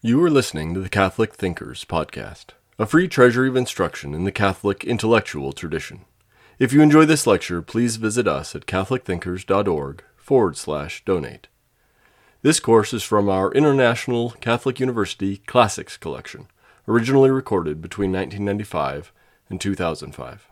You are listening to the Catholic Thinkers Podcast, a free treasury of instruction in the Catholic intellectual tradition. If you enjoy this lecture, please visit us at catholicthinkers.org forward slash donate. This course is from our International Catholic University Classics Collection, originally recorded between 1995 and 2005.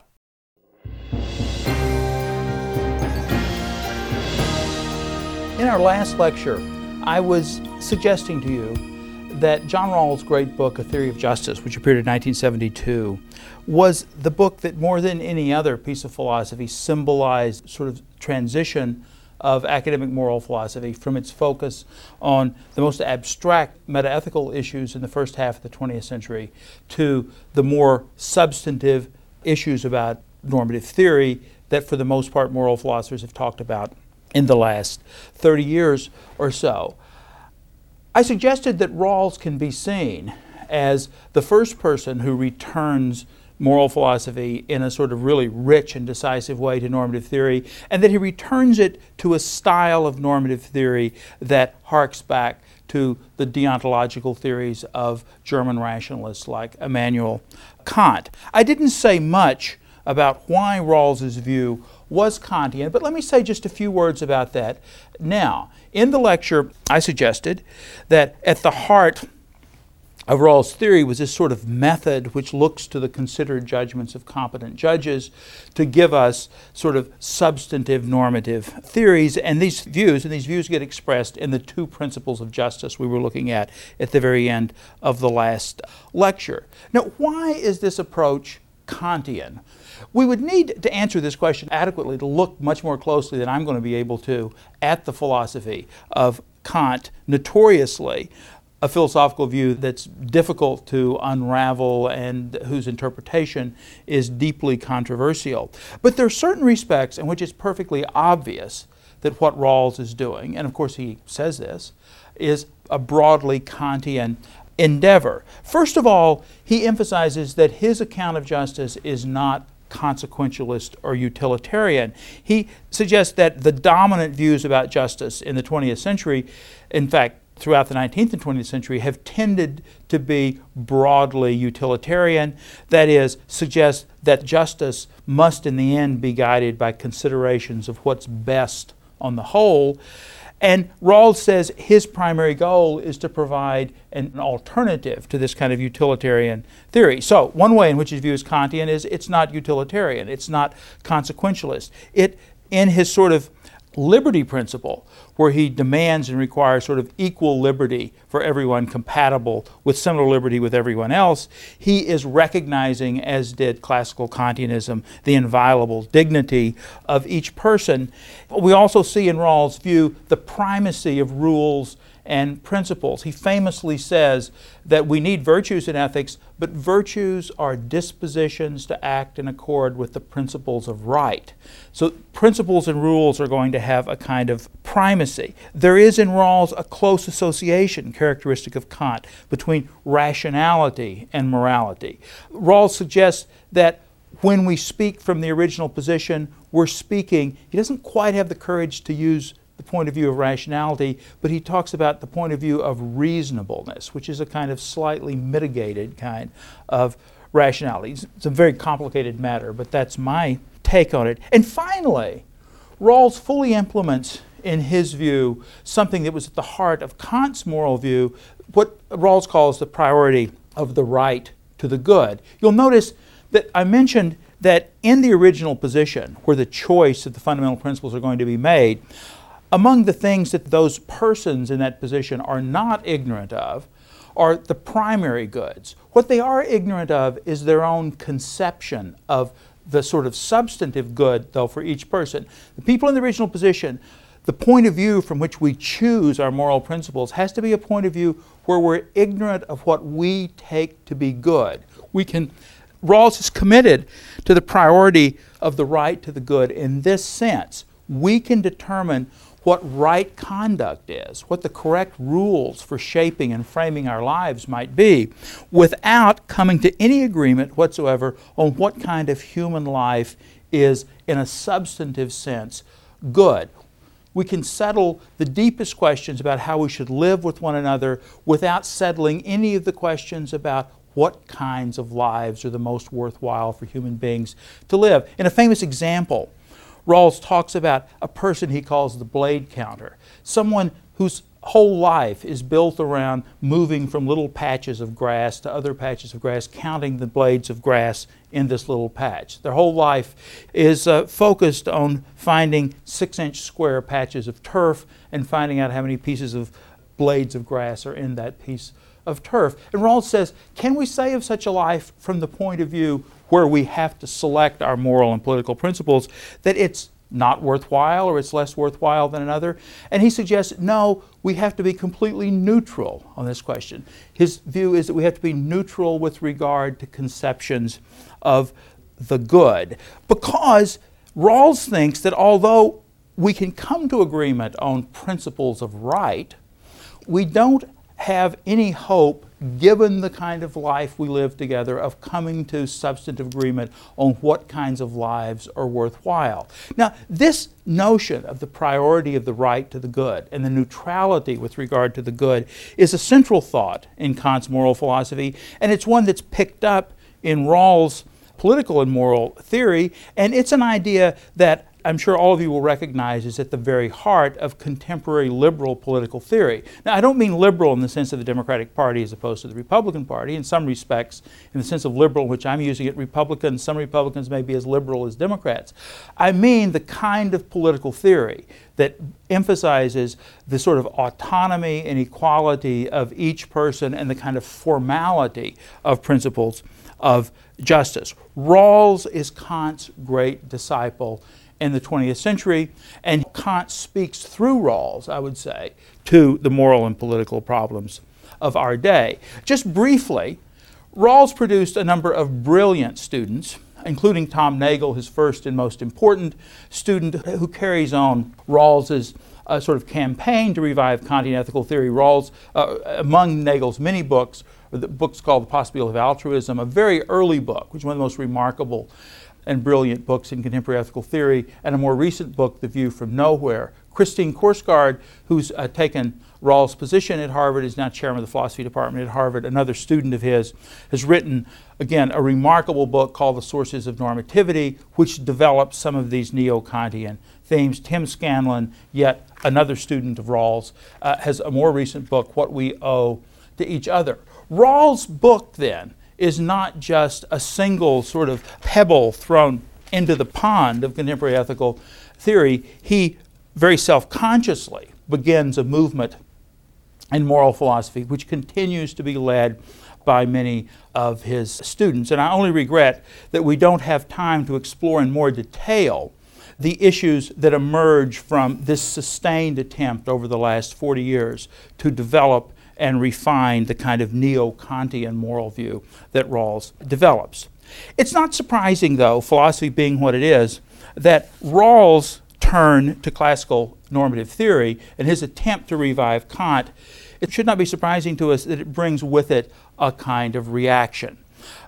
In our last lecture, I was suggesting to you that John Rawls' great book, A Theory of Justice, which appeared in 1972, was the book that more than any other piece of philosophy symbolized sort of transition of academic moral philosophy from its focus on the most abstract metaethical issues in the first half of the 20th century to the more substantive issues about normative theory that, for the most part, moral philosophers have talked about in the last 30 years or so. I suggested that Rawls can be seen as the first person who returns moral philosophy in a sort of really rich and decisive way to normative theory, and that he returns it to a style of normative theory that harks back to the deontological theories of German rationalists like Immanuel Kant. I didn't say much about why Rawls's view was Kantian, but let me say just a few words about that now. In the lecture, I suggested that at the heart of Rawls' theory was this sort of method which looks to the considered judgments of competent judges to give us sort of substantive normative theories. And these views, and these views get expressed in the two principles of justice we were looking at at the very end of the last lecture. Now, why is this approach Kantian? We would need to answer this question adequately to look much more closely than I'm going to be able to at the philosophy of Kant, notoriously a philosophical view that's difficult to unravel and whose interpretation is deeply controversial. But there are certain respects in which it's perfectly obvious that what Rawls is doing, and of course he says this, is a broadly Kantian endeavor. First of all, he emphasizes that his account of justice is not consequentialist or utilitarian. He suggests that the dominant views about justice in the 20th century, in fact, throughout the 19th and 20th century, have tended to be broadly utilitarian. That is, suggest that justice must in the end be guided by considerations of what's best on the whole. And Rawls says his primary goal is to provide an alternative to this kind of utilitarian theory. So, one way in which his view is Kantian is it's not utilitarian, it's not consequentialist. It, in his sort of liberty principle, where he demands and requires sort of equal liberty for everyone compatible with similar liberty with everyone else, he is recognizing, as did classical Kantianism, the inviolable dignity of each person. We also see in Rawls' view the primacy of rules and principles. He famously says that we need virtues in ethics, but virtues are dispositions to act in accord with the principles of right. So, principles and rules are going to have a kind of primacy. There is in Rawls a close association, characteristic of Kant, between rationality and morality. Rawls suggests that when we speak from the original position, we're speaking, he doesn't quite have the courage to use the point of view of rationality, but he talks about the point of view of reasonableness, which is a kind of slightly mitigated kind of rationality. It's a very complicated matter, but that's my take on it. And finally, Rawls fully implements in his view something that was at the heart of Kant's moral view, what Rawls calls the priority of the right to the good. You'll notice that I mentioned that in the original position, where the choice of the fundamental principles are going to be made, among the things that those persons in that position are not ignorant of are the primary goods. What they are ignorant of is their own conception of the sort of substantive good, though, for each person. The people in the original position, the point of view from which we choose our moral principles has to be a point of view where we're ignorant of what we take to be good. We can, Rawls is committed to the priority of the right to the good in this sense. We can determine what right conduct is, what the correct rules for shaping and framing our lives might be, without coming to any agreement whatsoever on what kind of human life is, in a substantive sense, good. we can settle the deepest questions about how we should live with one another without settling any of the questions about what kinds of lives are the most worthwhile for human beings to live. In a famous example, Rawls talks about a person he calls the blade counter, someone whose whole life is built around moving from little patches of grass to other patches of grass, counting the blades of grass in this little patch. Their whole life is uh, focused on finding six inch square patches of turf and finding out how many pieces of blades of grass are in that piece of turf. And Rawls says, can we say of such a life from the point of view where we have to select our moral and political principles that it's not worthwhile or it's less worthwhile than another? And he suggests, no, we have to be completely neutral on this question. His view is that we have to be neutral with regard to conceptions of the good because Rawls thinks that although we can come to agreement on principles of right, we don't have any hope, given the kind of life we live together, of coming to substantive agreement on what kinds of lives are worthwhile. Now, this notion of the priority of the right to the good and the neutrality with regard to the good is a central thought in Kant's moral philosophy, and it's one that's picked up in Rawls' political and moral theory, and it's an idea that I'm sure all of you will recognize is at the very heart of contemporary liberal political theory. Now, I don't mean liberal in the sense of the Democratic Party as opposed to the Republican Party. In some respects, in the sense of liberal, which I'm using it, Republicans, some Republicans may be as liberal as Democrats. I mean the kind of political theory that emphasizes the sort of autonomy and equality of each person and the kind of formality of principles of justice. Rawls is Kant's great disciple in the 20th century, and Kant speaks through Rawls, I would say, to the moral and political problems of our day. Just briefly, Rawls produced a number of brilliant students, including Tom Nagel, his first and most important student, who carries on Rawls's uh, sort of campaign to revive Kantian ethical theory. Rawls, uh, among Nagel's many books, the book's called The Possibility of Altruism, a very early book, which is one of the most remarkable and brilliant books in contemporary ethical theory, and a more recent book, The View from Nowhere. Christine Korsgaard, who's uh, taken Rawls' position at Harvard, is now chairman of the philosophy department at Harvard. Another student of his has written, again, a remarkable book called The Sources of Normativity, which develops some of these neo Kantian themes. Tim Scanlon, yet another student of Rawls, uh, has a more recent book, What We Owe to Each Other. Rawls' book, then, is not just a single sort of pebble thrown into the pond of contemporary ethical theory. He very self consciously begins a movement in moral philosophy which continues to be led by many of his students. And I only regret that we don't have time to explore in more detail the issues that emerge from this sustained attempt over the last 40 years to develop and refine the kind of neo Kantian moral view that Rawls develops. It's not surprising, though, philosophy being what it is, that Rawls' turn to classical normative theory and his attempt to revive Kant, it should not be surprising to us that it brings with it a kind of reaction.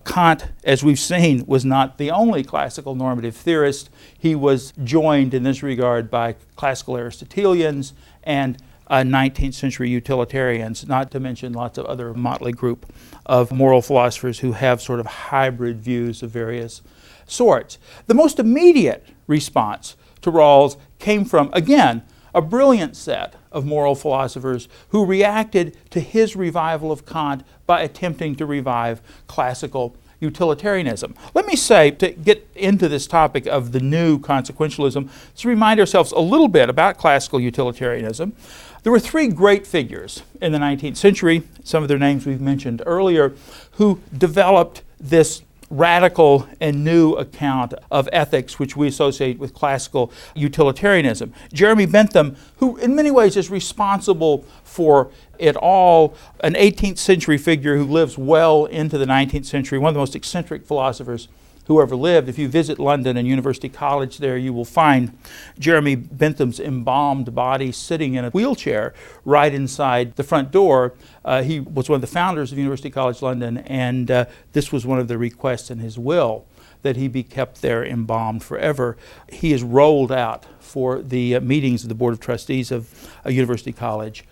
Kant, as we've seen, was not the only classical normative theorist. He was joined in this regard by classical Aristotelians and uh, 19th century utilitarians, not to mention lots of other motley group of moral philosophers who have sort of hybrid views of various sorts. The most immediate response to Rawls came from, again, a brilliant set of moral philosophers who reacted to his revival of Kant by attempting to revive classical utilitarianism. Let me say, to get into this topic of the new consequentialism, let's remind ourselves a little bit about classical utilitarianism. There were three great figures in the 19th century, some of their names we've mentioned earlier, who developed this radical and new account of ethics which we associate with classical utilitarianism. Jeremy Bentham, who in many ways is responsible for it all, an 18th century figure who lives well into the 19th century, one of the most eccentric philosophers who ever lived. If you visit London and University College there, you will find Jeremy Bentham's embalmed body sitting in a wheelchair right inside the front door. Uh, he was one of the founders of University College London, and uh, this was one of the requests in his will that he be kept there embalmed forever. He is rolled out for the uh, meetings of the Board of Trustees of a university college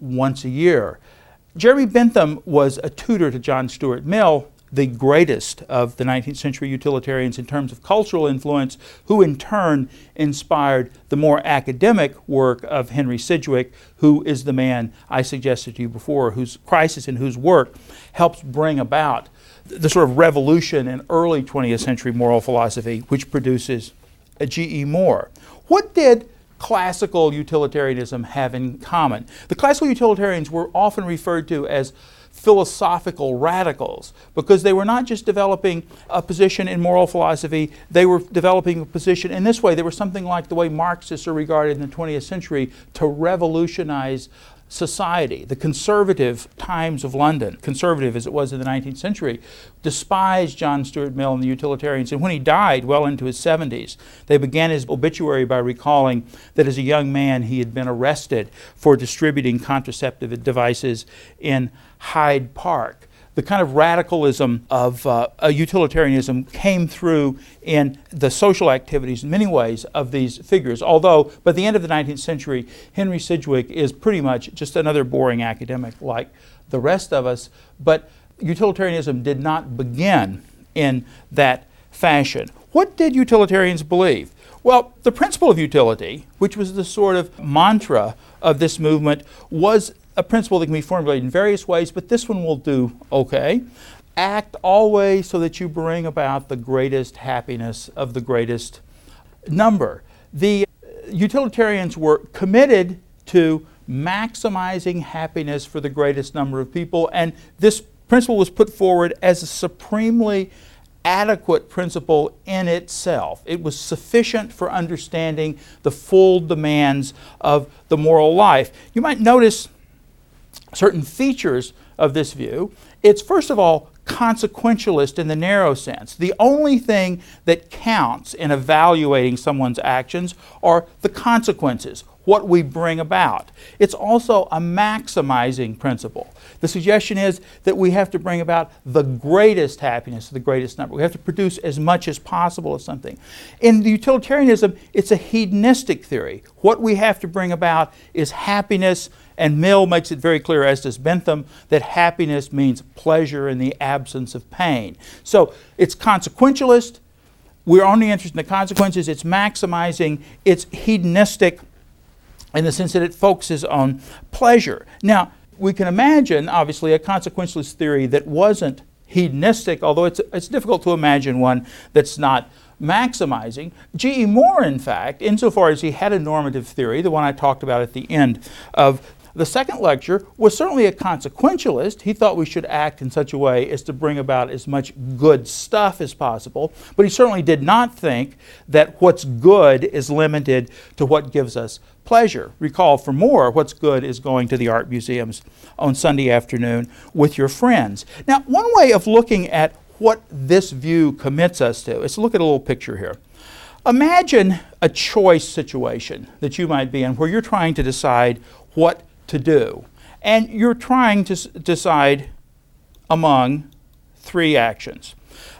once a year. Jeremy Bentham was a tutor to John Stuart Mill, the greatest of the 19th century utilitarians in terms of cultural influence, who in turn inspired the more academic work of Henry Sidgwick, who is the man I suggested to you before, whose crisis and whose work helps bring about the sort of revolution in early 20th century moral philosophy, which produces a G.E. Moore. What did classical utilitarianism have in common? The classical utilitarians were often referred to as philosophical radicals because they were not just developing a position in moral philosophy, they were developing a position in this way. They were something like the way Marxists are regarded in the 20th century to revolutionize society. The conservative Times of London, conservative as it was in the 19th century, despised John Stuart Mill and the utilitarians. And when he died, well into his 70s, they began his obituary by recalling that as a young man he had been arrested for distributing contraceptive devices in Hyde Park the kind of radicalism of uh, utilitarianism came through in the social activities in many ways of these figures. Although, by the end of the 19th century, Henry Sidgwick is pretty much just another boring academic like the rest of us. But utilitarianism did not begin in that fashion. What did utilitarians believe? Well, the principle of utility, which was the sort of mantra of this movement, was a principle that can be formulated in various ways, but this one will do okay. Act always so that you bring about the greatest happiness of the greatest number. The utilitarians were committed to maximizing happiness for the greatest number of people, and this principle was put forward as a supremely adequate principle in itself. It was sufficient for understanding the full demands of the moral life. You might notice certain features of this view. It's first of all consequentialist in the narrow sense. The only thing that counts in evaluating someone's actions are the consequences, what we bring about. It's also a maximizing principle. The suggestion is that we have to bring about the greatest happiness, the greatest number. We have to produce as much as possible of something. In utilitarianism, it's a hedonistic theory. What we have to bring about is happiness and Mill makes it very clear, as does Bentham, that happiness means pleasure in the absence of pain. So it's consequentialist. We're only interested in the consequences. It's maximizing. It's hedonistic in the sense that it focuses on pleasure. Now, we can imagine, obviously, a consequentialist theory that wasn't hedonistic, although it's, it's difficult to imagine one that's not maximizing. G.E. Moore, in fact, insofar as he had a normative theory, the one I talked about at the end of the second lecture was certainly a consequentialist. He thought we should act in such a way as to bring about as much good stuff as possible, but he certainly did not think that what's good is limited to what gives us pleasure. Recall for Moore, what's good is going to the art museums on Sunday afternoon with your friends. Now, one way of looking at what this view commits us to is to look at a little picture here. Imagine a choice situation that you might be in where you're trying to decide what to do. And you're trying to s- decide among three actions.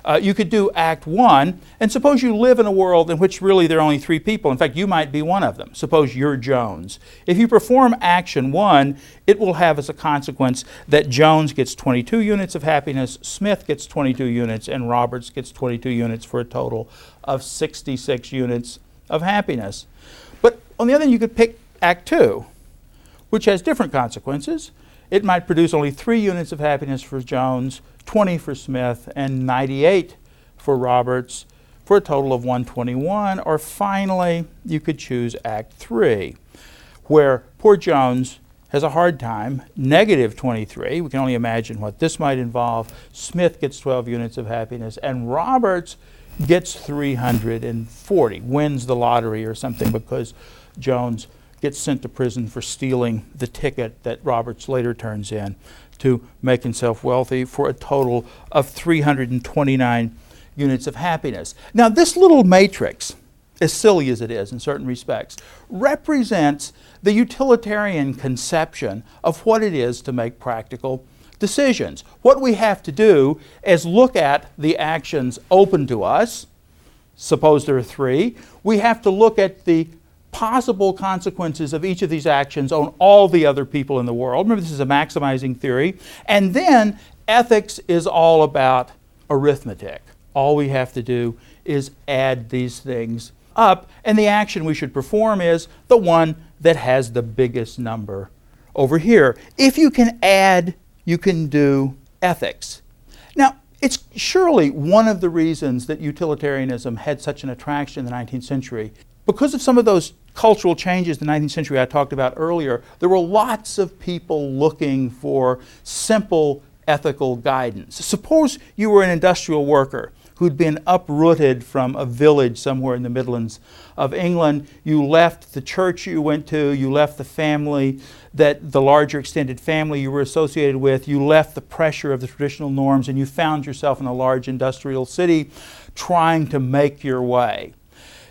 Uh, you could do Act 1, and suppose you live in a world in which really there are only three people. In fact, you might be one of them. Suppose you're Jones. If you perform Action 1, it will have as a consequence that Jones gets 22 units of happiness, Smith gets 22 units, and Roberts gets 22 units for a total of 66 units of happiness. But on the other hand, you could pick Act 2 which has different consequences. It might produce only three units of happiness for Jones, 20 for Smith, and 98 for Roberts, for a total of 121. Or finally, you could choose Act 3, where poor Jones has a hard time, negative 23. We can only imagine what this might involve. Smith gets 12 units of happiness, and Roberts gets 340, wins the lottery or something because Jones gets sent to prison for stealing the ticket that Roberts later turns in to make himself wealthy for a total of 329 units of happiness. Now, this little matrix, as silly as it is in certain respects, represents the utilitarian conception of what it is to make practical decisions. What we have to do is look at the actions open to us. Suppose there are three. We have to look at the possible consequences of each of these actions on all the other people in the world. Remember, this is a maximizing theory. And then ethics is all about arithmetic. All we have to do is add these things up, and the action we should perform is the one that has the biggest number over here. If you can add, you can do ethics. Now, it's surely one of the reasons that utilitarianism had such an attraction in the 19th century. Because of some of those cultural changes in the 19th century I talked about earlier, there were lots of people looking for simple ethical guidance. Suppose you were an industrial worker who'd been uprooted from a village somewhere in the Midlands of England. You left the church you went to, you left the family that the larger extended family you were associated with, you left the pressure of the traditional norms, and you found yourself in a large industrial city trying to make your way.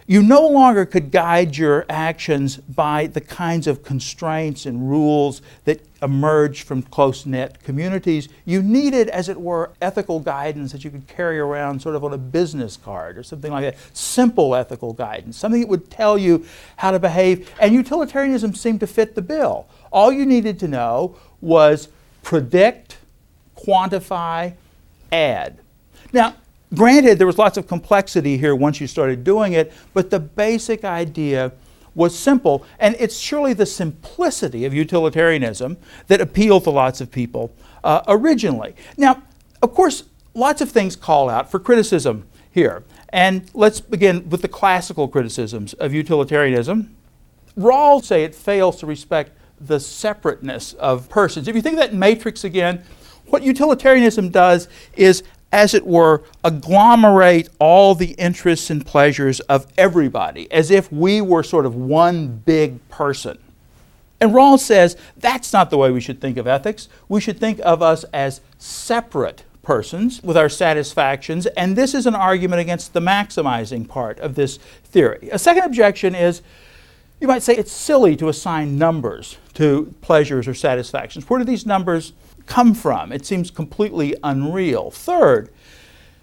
You no longer could guide your actions by the kinds of constraints and rules that emerged from close knit communities. You needed, as it were, ethical guidance that you could carry around sort of on a business card or something like that. Simple ethical guidance, something that would tell you how to behave. And utilitarianism seemed to fit the bill. All you needed to know was predict, quantify, add. Now, Granted, there was lots of complexity here once you started doing it, but the basic idea was simple, and it's surely the simplicity of utilitarianism that appealed to lots of people uh, originally. Now, of course, lots of things call out for criticism here, and let's begin with the classical criticisms of utilitarianism. Rawls say it fails to respect the separateness of persons. If you think of that matrix again, what utilitarianism does is as it were, agglomerate all the interests and pleasures of everybody, as if we were sort of one big person. And Rawls says that's not the way we should think of ethics. We should think of us as separate persons with our satisfactions, and this is an argument against the maximizing part of this theory. A second objection is you might say it's silly to assign numbers to pleasures or satisfactions. Where do these numbers come from? It seems completely unreal. Third,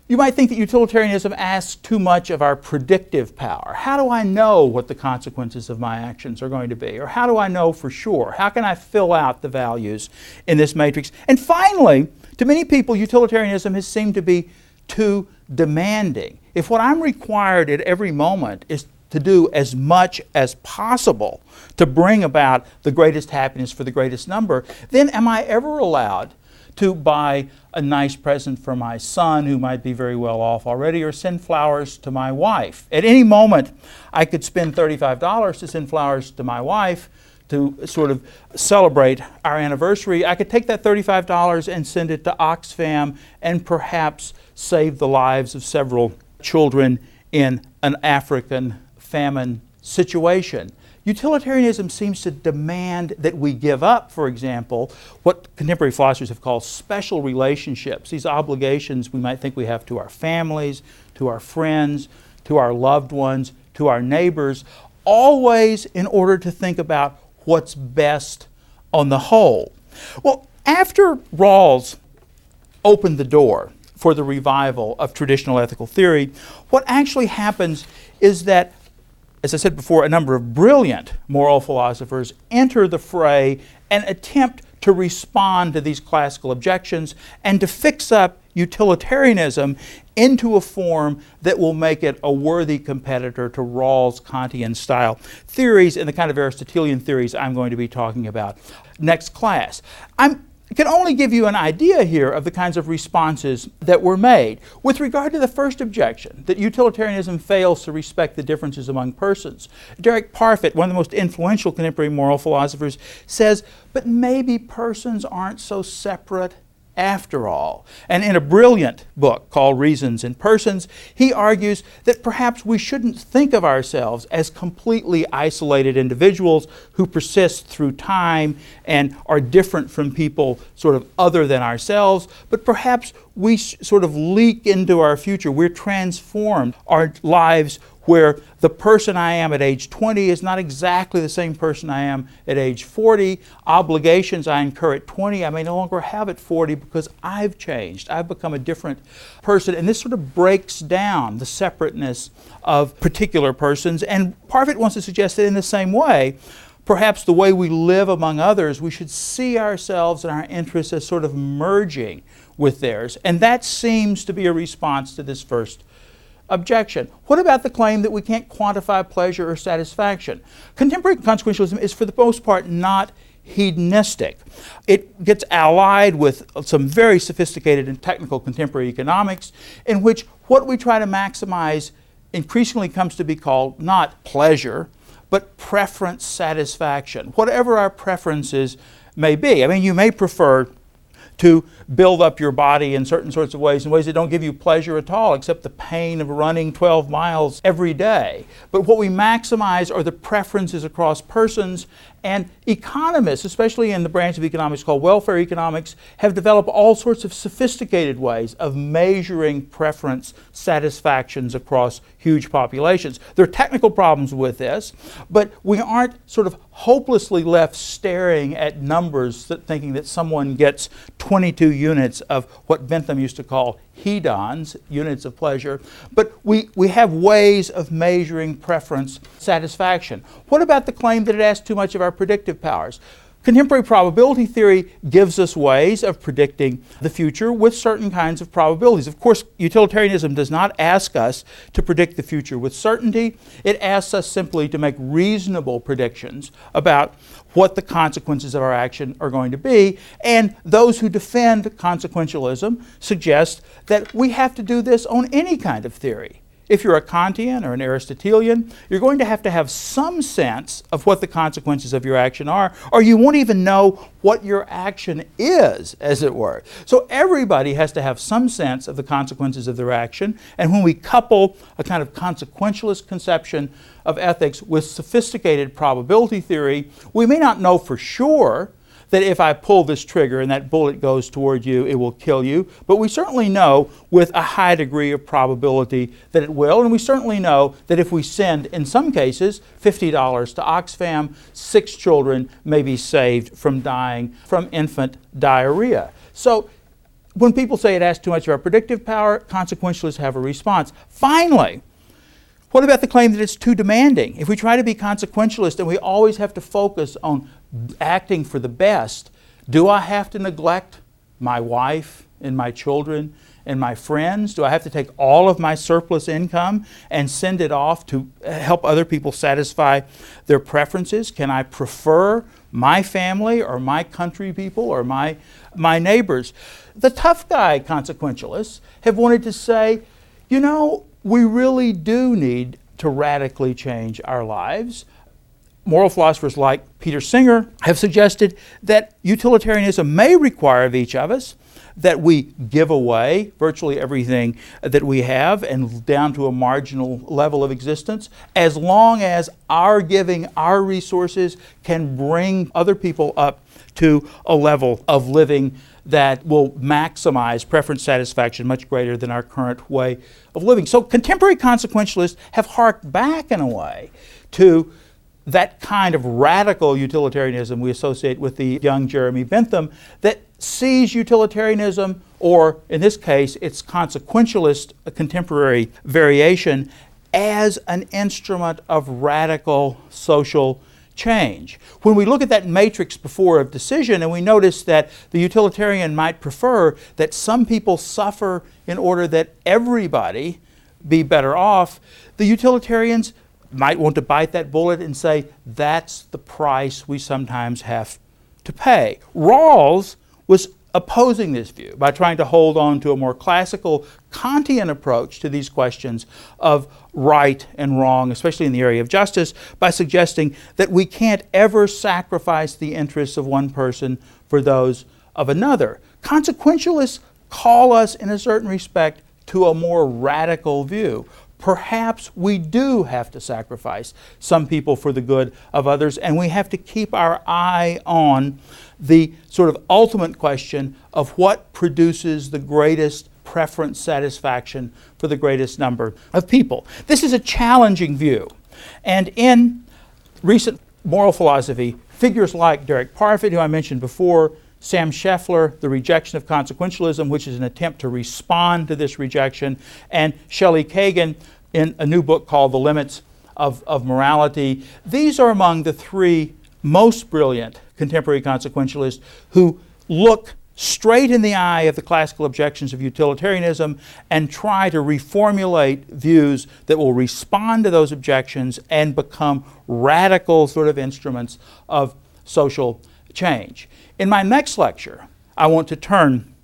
you might think that utilitarianism asks too much of our predictive power. How do I know what the consequences of my actions are going to be? Or how do I know for sure? How can I fill out the values in this matrix? And finally, to many people, utilitarianism has seemed to be too demanding. If what I'm required at every moment is to do as much as possible to bring about the greatest happiness for the greatest number, then am I ever allowed to buy a nice present for my son who might be very well off already or send flowers to my wife? At any moment, I could spend $35 to send flowers to my wife to sort of celebrate our anniversary. I could take that $35 and send it to Oxfam and perhaps save the lives of several children in an African famine situation. Utilitarianism seems to demand that we give up, for example, what contemporary philosophers have called special relationships, these obligations we might think we have to our families, to our friends, to our loved ones, to our neighbors, always in order to think about what's best on the whole. Well, after Rawls opened the door for the revival of traditional ethical theory, what actually happens is that as I said before, a number of brilliant moral philosophers enter the fray and attempt to respond to these classical objections and to fix up utilitarianism into a form that will make it a worthy competitor to Rawls' Kantian style theories and the kind of Aristotelian theories I'm going to be talking about next class. I'm can only give you an idea here of the kinds of responses that were made. With regard to the first objection, that utilitarianism fails to respect the differences among persons, Derek Parfit, one of the most influential contemporary moral philosophers, says, but maybe persons aren't so separate after all. And in a brilliant book called Reasons and Persons, he argues that perhaps we shouldn't think of ourselves as completely isolated individuals who persist through time and are different from people sort of other than ourselves, but perhaps we sort of leak into our future. We're transformed. Our lives where the person I am at age 20 is not exactly the same person I am at age 40. Obligations I incur at 20, I may no longer have at 40 because I've changed. I've become a different person. And this sort of breaks down the separateness of particular persons. And Parfit wants to suggest that in the same way, perhaps the way we live among others, we should see ourselves and our interests as sort of merging with theirs. And that seems to be a response to this first objection. What about the claim that we can't quantify pleasure or satisfaction? Contemporary consequentialism is, for the most part, not hedonistic. It gets allied with some very sophisticated and technical contemporary economics, in which what we try to maximize increasingly comes to be called not pleasure, but preference satisfaction, whatever our preferences may be. I mean, you may prefer to build up your body in certain sorts of ways, in ways that don't give you pleasure at all, except the pain of running 12 miles every day. But what we maximize are the preferences across persons, and economists, especially in the branch of economics called welfare economics, have developed all sorts of sophisticated ways of measuring preference satisfactions across huge populations. There are technical problems with this, but we aren't sort of hopelessly left staring at numbers that, thinking that someone gets 22 units of what Bentham used to call hedons, units of pleasure, but we, we have ways of measuring preference satisfaction. What about the claim that it asks too much of our predictive powers? Contemporary probability theory gives us ways of predicting the future with certain kinds of probabilities. Of course, utilitarianism does not ask us to predict the future with certainty. It asks us simply to make reasonable predictions about what the consequences of our action are going to be. And those who defend consequentialism suggest that we have to do this on any kind of theory. If you're a Kantian or an Aristotelian, you're going to have to have some sense of what the consequences of your action are, or you won't even know what your action is, as it were. So everybody has to have some sense of the consequences of their action, and when we couple a kind of consequentialist conception of ethics with sophisticated probability theory, we may not know for sure that if I pull this trigger and that bullet goes toward you, it will kill you. But we certainly know with a high degree of probability that it will. And we certainly know that if we send, in some cases, $50 to Oxfam, six children may be saved from dying from infant diarrhea. So when people say it has too much of our predictive power, consequentialists have a response. Finally, what about the claim that it's too demanding? If we try to be consequentialist and we always have to focus on acting for the best, do I have to neglect my wife and my children and my friends? Do I have to take all of my surplus income and send it off to help other people satisfy their preferences? Can I prefer my family or my country people or my, my neighbors? The tough guy consequentialists have wanted to say, you know, we really do need to radically change our lives. Moral philosophers like Peter Singer have suggested that utilitarianism may require of each of us that we give away virtually everything that we have and down to a marginal level of existence, as long as our giving, our resources can bring other people up to a level of living that will maximize preference satisfaction much greater than our current way of living. So contemporary consequentialists have harked back in a way to that kind of radical utilitarianism we associate with the young Jeremy Bentham that sees utilitarianism, or in this case, its consequentialist contemporary variation, as an instrument of radical social change. When we look at that matrix before of decision and we notice that the utilitarian might prefer that some people suffer in order that everybody be better off, the utilitarians might want to bite that bullet and say, that's the price we sometimes have to pay. Rawls was opposing this view by trying to hold on to a more classical Kantian approach to these questions of right and wrong, especially in the area of justice, by suggesting that we can't ever sacrifice the interests of one person for those of another. Consequentialists call us, in a certain respect, to a more radical view perhaps we do have to sacrifice some people for the good of others, and we have to keep our eye on the sort of ultimate question of what produces the greatest preference satisfaction for the greatest number of people. This is a challenging view. And in recent moral philosophy, figures like Derek Parfit, who I mentioned before, Sam Scheffler, The Rejection of Consequentialism, which is an attempt to respond to this rejection, and Shelley Kagan in a new book called The Limits of, of Morality. These are among the three most brilliant contemporary consequentialists who look straight in the eye of the classical objections of utilitarianism and try to reformulate views that will respond to those objections and become radical sort of instruments of social change. In my next lecture, I want to turn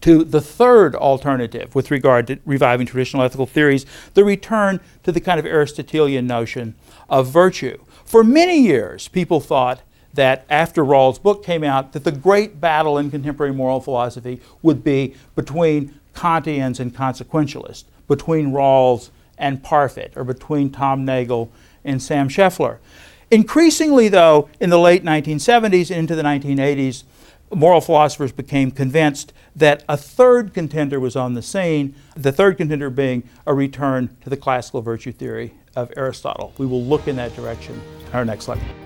to the third alternative with regard to reviving traditional ethical theories, the return to the kind of Aristotelian notion of virtue. For many years, people thought that after Rawls' book came out, that the great battle in contemporary moral philosophy would be between Kantians and consequentialists, between Rawls and Parfit, or between Tom Nagel and Sam Scheffler. Increasingly, though, in the late 1970s and into the 1980s, moral philosophers became convinced that a third contender was on the scene, the third contender being a return to the classical virtue theory of Aristotle. We will look in that direction in our next lecture.